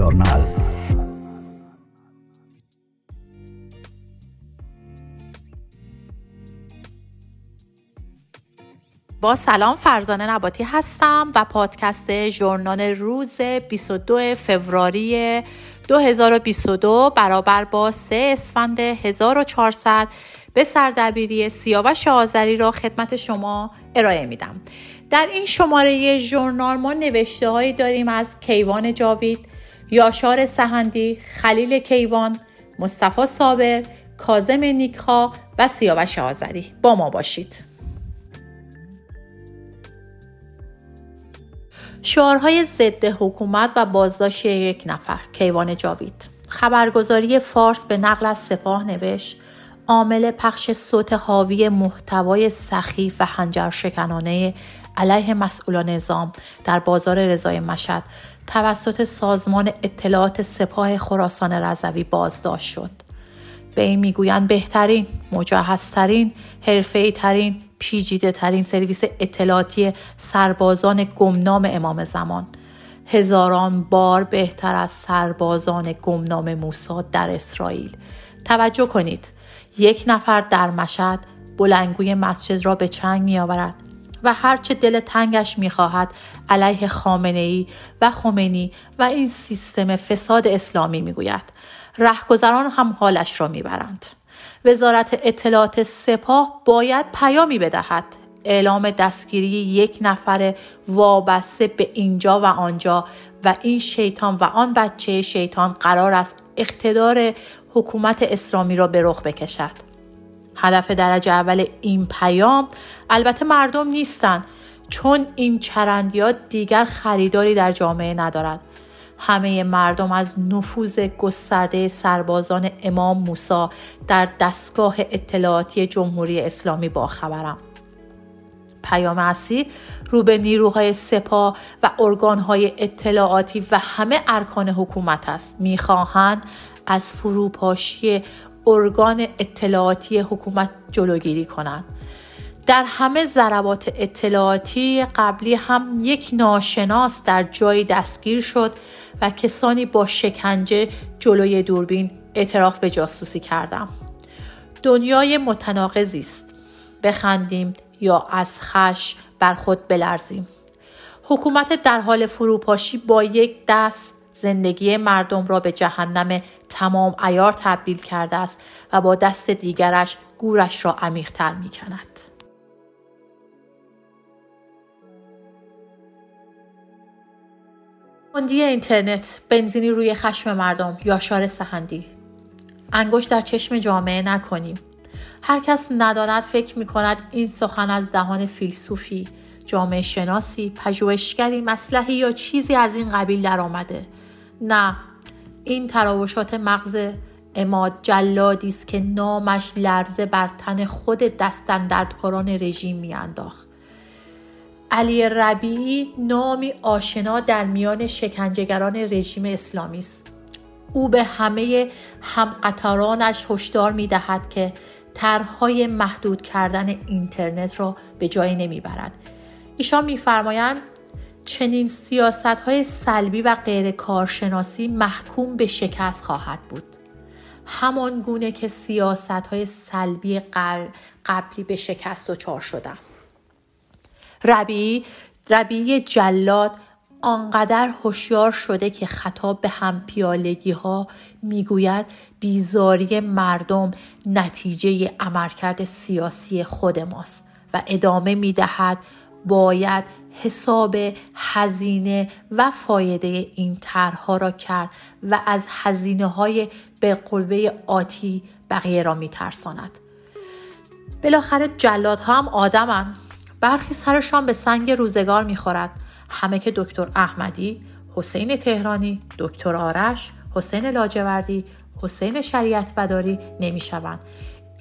ژورنال با سلام فرزانه نباتی هستم و پادکست ژورنال روز 22 فوریه 2022 برابر با 3 اسفند 1400 به سردبیری سیاوش آذری را خدمت شما ارائه میدم. در این شماره ژورنال ما نوشته هایی داریم از کیوان جاوید یاشار سهندی خلیل کیوان مصطفی صابر کازم نیکها و سیاوش آذری. با ما باشید. شعارهای ضد حکومت و بازداشت یک نفر کیوان جاوید. خبرگزاری فارس به نقل از سپاه نوشت عامل پخش صوت حاوی محتوای سخیف و هنجر شکنانه علیه مسئولان نظام در بازار رضای مشد توسط سازمان اطلاعات سپاه خراسان رضوی بازداشت شد. به این می‌گویند بهترین مجهزترین حرفه‌ای ترین پیجیده ترین سرویس اطلاعاتی سربازان گمنام امام زمان. هزاران بار بهتر از سربازان گمنام موسا در اسرائیل. توجه کنید یک نفر در مشهد بلنگوی مسجد را به چنگ می آورد و هرچه دل تنگش می خواهد علیه خامنه ای و خمینی و این سیستم فساد اسلامی می گوید. رهگذران هم حالش را می برند. وزارت اطلاعات سپاه باید پیامی بدهد اعلام دستگیری یک نفر وابسته به اینجا و آنجا و این شیطان و آن بچه شیطان قرار است اقتدار حکومت اسلامی را به رخ بکشد هدف درجه اول این پیام. البته مردم نیستند چون این چرندیات دیگر خریداری در جامعه ندارد همه مردم از نفوذ گسترده سربازان امام موسا در دستگاه اطلاعاتی جمهوری اسلامی باخبرم. پیام اصلی رو به نیروهای سپاه و ارگانهای اطلاعاتی و همه ارکان حکومت است. می‌خواهند از فروپاشی ارگان اطلاعاتی حکومت جلوگیری کنند در همه ضربات اطلاعاتی قبلی هم یک ناشناس در جایی دستگیر شد و کسانی با شکنجه جلوی دوربین اعتراف به جاسوسی کردم. دنیای متناقضی است. بخندیم یا از خش بر خود بلرزیم. حکومت در حال فروپاشی با یک دست زندگی مردم را به جهنم تمام ایار تبدیل کرده است و با دست دیگرش گورش را عمیقتر می کند. کندی اینترنت بنزینی روی خشم مردم یاشار سهندی؟ انگشت در چشم جامعه نکنیم. هر کس نداند فکر می کند این سخن از دهان فیلسوفی جامعه شناسی پژوهشگری مسلحی یا چیزی از این قبیل درآمده. نه این تراوشات مغز اماد جلادی است که نامش لرزه بر تن خود دستندردکاران رژیم میانداخت. علی ربیعی نامی آشنا در میان شکنجهگران رژیم اسلامی است. او به همه همقطارانش هشدار می دهد که طرحهای محدود کردن اینترنت را به جای نمی‌برد. ایشان میفرمایند چنین سیاست های سلبی و غیر کارشناسی محکوم به شکست خواهد بود. همان گونه که سیاست های سلبی قبلی به شکست چار شدن ربی ربی جلاد آنقدر هوشیار شده که خطاب به همپیالگی ها می‌گوید بیزاری مردم نتیجه عملکرد سیاسی خود ماست و ادامه می‌دهد باید حساب هزینه و فایده این طرحها را کرد و از هزینه های قلبه آتی بقیه را میترساند. بالاخره جلادها هم آدمند برخی سرشان به سنگ روزگار می‌خورد. همه که دکتر احمدی حسین تهرانی دکتر آرش حسین لاجوردی حسین شریعت بداری نمی‌شوند.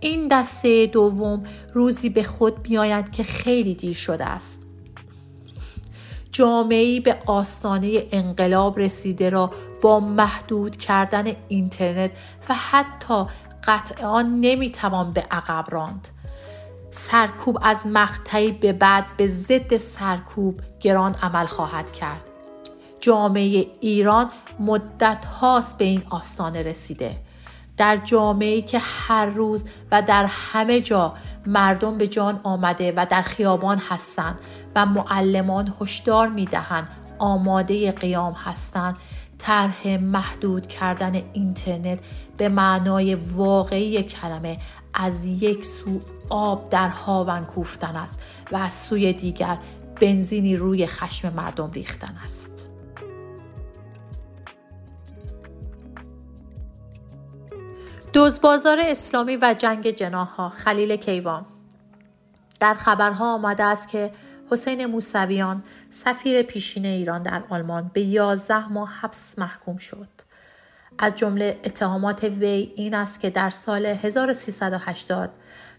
این دسته دوم روزی به خود بیاید که خیلی دیر شده است. جامعی به آستانه انقلاب رسیده را با محدود کردن اینترنت و حتی قطع آن نمی‌توان به عقب راند. سرکوب از مقطعی به بعد به ضد سرکوب گران عمل خواهد کرد. جامعه ایران مدت هاست به این آستانه رسیده. در جامعه که هر روز و در همه جا مردم به جان آمده و در خیابان هستند و معلمان هشدار می‌دهند آماده قیام هستند. طرح محدود کردن اینترنت به معنای واقعی کلمه از یک سو آب در هاون کوفتن است و از سوی دیگر بنزینی روی خشم مردم ریختن است. بازار اسلامی و جنگ جناها خلیل کیوان. در خبرها آمده است که حسین موسویان سفیر پیشین ایران در آلمان به 11 ماه حبس محکوم شد. از جمله اتهامات وی این است که در سال 1380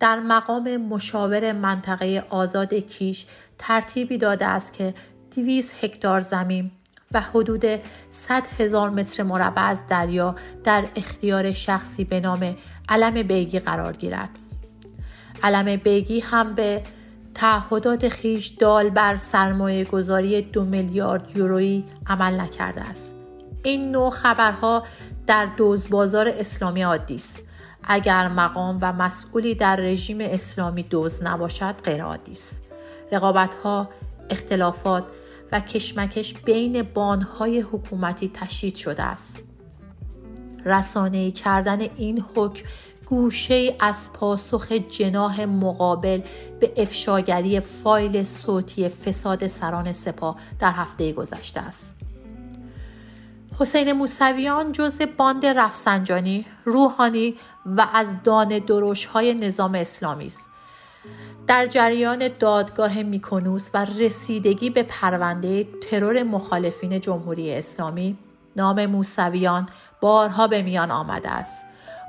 در مقام مشاور منطقه آزاد کیش ترتیبی داده است که 200 هکتار زمین و حدود 100 هزار متر مربع از دریا در اختیار شخصی به نام علم بیگی قرار گیرد. علم بیگی هم به تعهدات خیش دال بر سرمایه گذاری دو میلیارد یورویی عمل نکرده است. این نوع خبرها در دوز بازار اسلامی عادی است. اگر مقام و مسئولی در رژیم اسلامی دوز نباشد غیر عادی است. رقابت ها، اختلافات و کشمکش بین بانهای حکومتی تشدید شده است. رسانه کردن این حکم گوشه از پاسخ جناه مقابل به افشاگری فایل صوتی فساد سران سپاه در هفته گذشته است. حسین موسویان جز باند رفسنجانی، روحانی و از دان دروش های نظام اسلامی است. در جریان دادگاه میکنوس و رسیدگی به پرونده ترور مخالفین جمهوری اسلامی نام موسویان بارها به میان آمده است.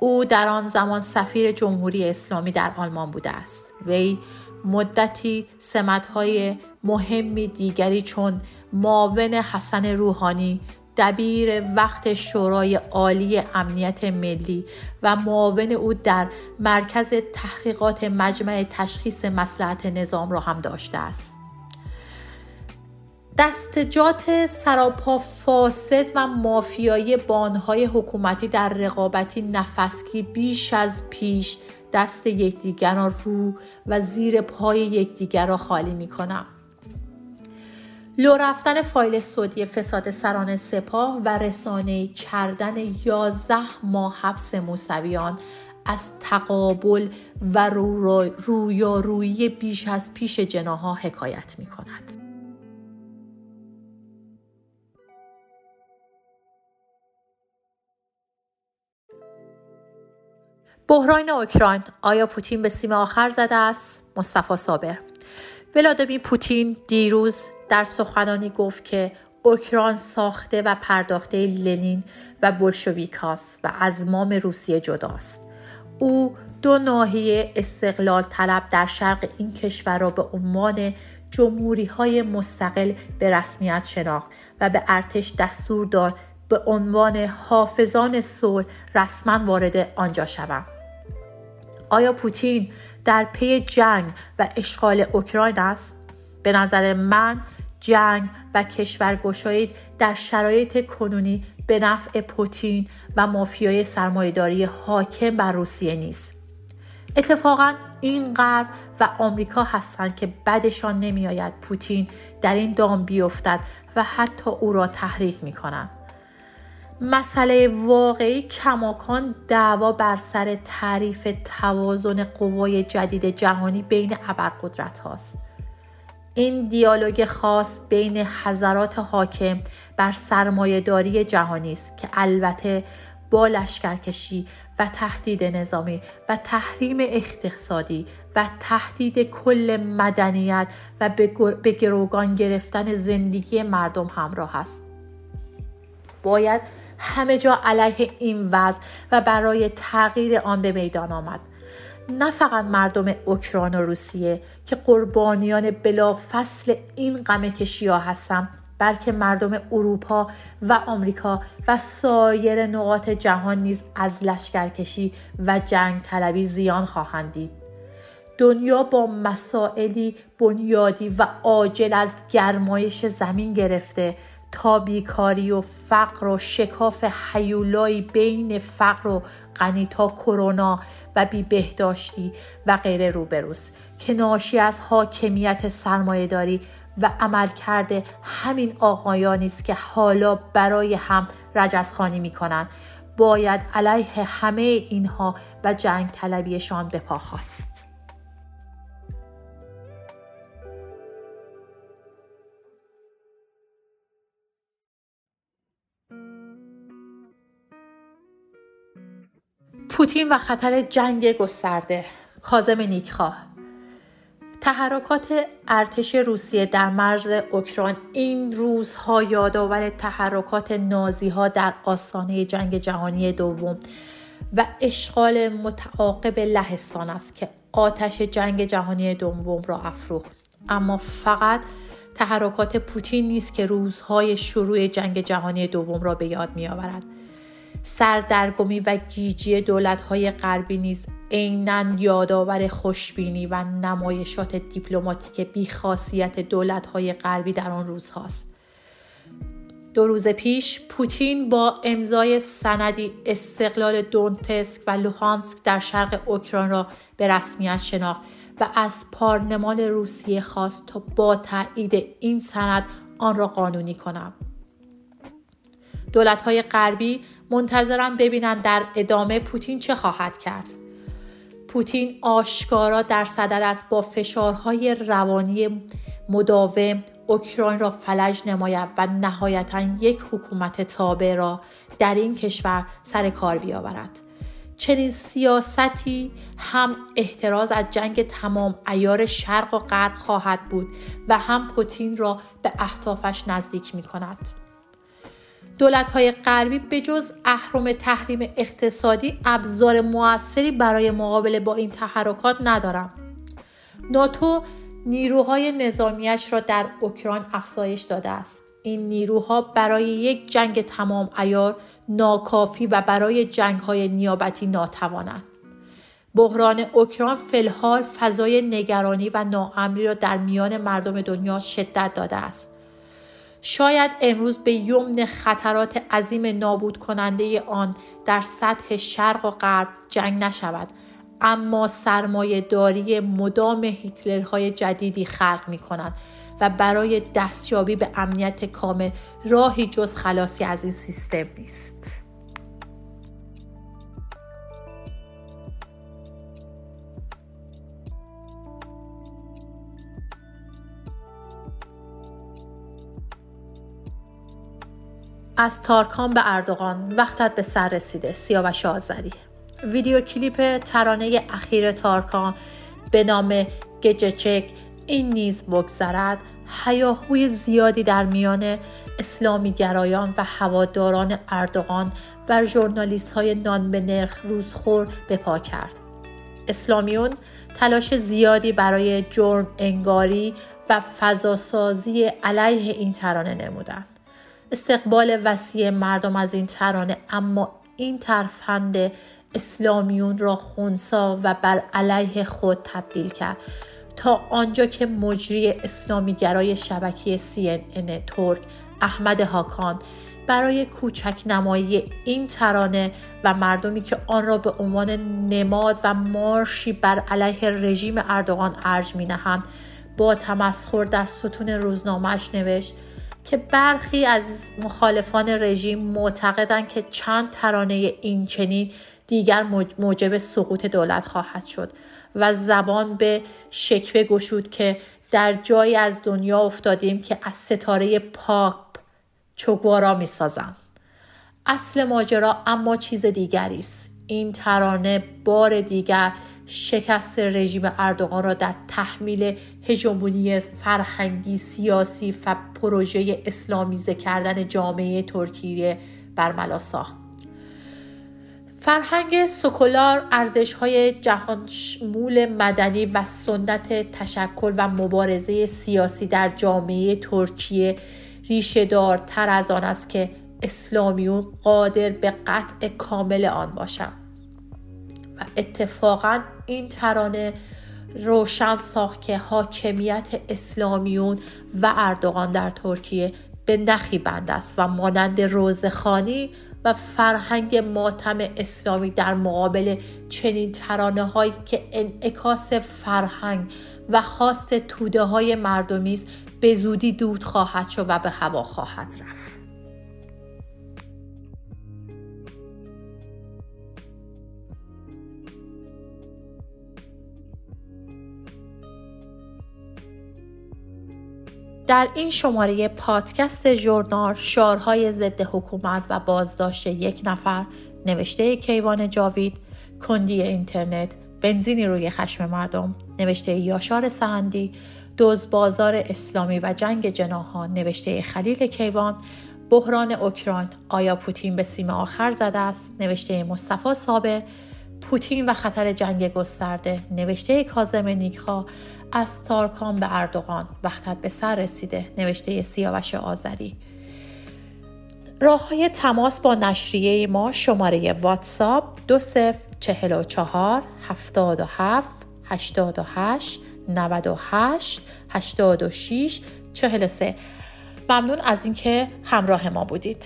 او در آن زمان سفیر جمهوری اسلامی در آلمان بوده است. وی مدتی سمتهای مهمی دیگری چون معاون حسن روحانی دبیر وقت شورای عالی امنیت ملی و معاون او در مرکز تحقیقات مجمع تشخیص مسلحت نظام را هم داشته است. دستجات سراپا فاسد و مافیایی بانهای حکومتی در رقابتی نفسکی بیش از پیش دست یکدیگر را رو و زیر پای یکدیگر را خالی می کنم. لو رفتن فایل صوتی فساد سران سپاه و رسانه کردن 11 ماه حبس موسویان از تقابل و رویارویی بیش از پیش جناها حکایت می کند. بحران اوکراین آیا پوتین به سیم آخر زده است؟ مصطفی صابر ولادیمیر پوتین دیروز در سخنانی گفت که اوکراین ساخته و پرداخته لنین و بلشویکاست و از مام روسیه جداست. او دو ناحیه استقلال طلب در شرق این کشور را به عنوان جمهوری های مستقل به رسمیت شناخت و به ارتش دستور داد به عنوان حافظان صلح رسما وارد آنجا شوند. آیا پوتین در پی جنگ و اشغال اوکراین است؟ به نظر من جنگ و کشورگشایی در شرایط کنونی به نفع پوتین و مافیای سرمایهداری حاکم بر روسیه نیست اتفاقا این غرب و آمریکا هستند که بدشان نمیآید پوتین در این دام بیفتد و حتی او را تحریک می کنند. مسئله واقعی کماکان دعوا بر سر تعریف توازن قوای جدید جهانی بین ابرقدرت هاست. این دیالوگ خاص بین حضرات حاکم بر سرمایهداری جهانی است که البته با لشکرکشی و تهدید نظامی و تحریم اقتصادی و تهدید کل مدنیت و به گروگان گرفتن زندگی مردم همراه است باید همه جا علیه این وضع و برای تغییر آن به میدان آمد. نه فقط مردم اوکراین و روسیه که قربانیان بلا فصل این غم کشیا هستند بلکه مردم اروپا و آمریکا و سایر نقاط جهان نیز از لشکرکشی و جنگ طلبی زیان خواهند دید. دنیا با مسائلی بنیادی و عاجل از گرمایش زمین گرفته تا بیکاری و فقر و شکاف حیولایی بین فقر و غنی تا کرونا و بی بهداشتی و غیره روبروست که ناشی از حاکمیت سرمایهداری و عمل کرده همین آقایانی است که حالا برای هم رجزخانی می کنند باید علیه همه اینها و جنگ طلبیشان به. پوتین و خطر جنگ گسترده. کازم نیکخواه. تحرکات ارتش روسیه در مرز اوکراین این روزها یادآور تحرکات نازی ها در آستانه جنگ جهانی دوم و اشغال متعاقب لهستان است که آتش جنگ جهانی دوم را افروخت. اما فقط تحرکات پوتین نیست که روزهای شروع جنگ جهانی دوم را به یاد می آورد. سردرگمی و گیجی دولت‌های غربی نیز عینا یادآور خوشبینی و نمایشات دیپلماتیک بیخاصیت دولت‌های غربی در آن روزهاست. دو روز پیش پوتین با امضای سندی استقلال دونتسک و لوهانسک در شرق اوکراین را به رسمیت شناخت و از پارلمان روسیه خواست تا با تایید این سند آن را قانونی کنم. دولت های غربی منتظرن ببینند در ادامه پوتین چه خواهد کرد. پوتین آشکارا در صدد است با فشارهای روانی مداوم اوکراین را فلج نماید و نهایتا یک حکومت تابع را در این کشور سر کار بیاورد. چنین سیاستی هم احتراز از جنگ تمام ایار شرق و غرب خواهد بود و هم پوتین را به اهدافش نزدیک می کند. دولت های غربی به جز اهرم تحریم اقتصادی ابزار موثری برای مقابله با این تحرکات ندارم. ناتو نیروهای نظامیش را در اوکراین افزایش داده است. این نیروها برای یک جنگ تمام ایار ناکافی و برای جنگ های نیابتی ناتوانند. بحران اوکراین فلحال فضای نگرانی و ناامنی را در میان مردم دنیا شدت داده است. شاید امروز به یمن خطرات عظیم نابود کننده آن در سطح شرق و غرب جنگ نشود اما سرمایه داری مدام هیتلرهای جدیدی خلق می کنند و برای دستیابی به امنیت کامل راهی جز خلاصی از این سیستم نیست. از تارکان به اردوغان وقتت به سر رسیده سیاوش آذری. ویدیو کلیپ ترانه اخیر تارکان به نام گجچک این نیز بگذرد. هیاهوی زیادی در میان اسلامی گرایان و هواداران اردوغان و ژورنالیست های نان به نرخ روزخور به پا کرد. اسلامیون تلاش زیادی برای جرم انگاری و فضاسازی علیه این ترانه نمودند استقبال وسیع مردم از این ترانه اما این ترفند اسلامیون را خونسا و بر علیه خود تبدیل کرد. تا آنجا که مجری اسلامیگرای شبکه CNN ترک احمد هاکان برای کوچک نمایی این ترانه و مردمی که آن را به عنوان نماد و مارشی بر علیه رژیم اردوغان ارج می نهند با تمسخر در ستون روزنامهش نوشت که برخی از مخالفان رژیم معتقدند که چند ترانه این چنین دیگر موجب سقوط دولت خواهد شد و زبان به شکوه گشود که در جایی از دنیا افتادیم که از ستاره پاپ چگوارا می. اصل ماجرا اما چیز دیگری است این ترانه بار دیگر شکست رژیم اردوغان را در تحمیل هژمونی فرهنگی سیاسی و پروژه اسلامیزه کردن جامعه ترکیه برملا ساخت فرهنگ سکولار ارزش های جهان شمول مدنی و سنت تشکل و مبارزه سیاسی در جامعه ترکیه ریشه تر از آن است که اسلامیون قادر به قطع کامل آن باشند و اتفاقا این ترانه روشن ساخت که حاکمیت اسلامیون و اردوغان در ترکیه به نخی بند است و مانند روزخانی و فرهنگ ماتم اسلامی در مقابل چنین ترانه هایی که انعکاس فرهنگ و خواست توده های مردمی است به زودی دود خواهد شد و به هوا خواهد رفت. در این شماره پادکست ژورنال شعارهای ضد حکومت و بازداشت یک نفر نوشته کیوان جاوید کندی اینترنت بنزینی روی خشم مردم نوشته یاشار سهندی دوز بازار اسلامی و جنگ جناهان نوشته خلیل کیوان بحران اوکراین آیا پوتین به سیم آخر زده است؟ نوشته مصطفی صابر پوتین و خطر جنگ گسترده نوشته کازم نیکخا از تارکان به اردوغان وقتت به سر رسیده نوشته سیاوش آذری. راه های تماس با نشریه ما شماره واتساپ دو صفر چهل و چهار هفتاد و هفت هشتاد و هشت نود و هشت هشتاد و شیش چهل سه ممنون از اینکه همراه ما بودید.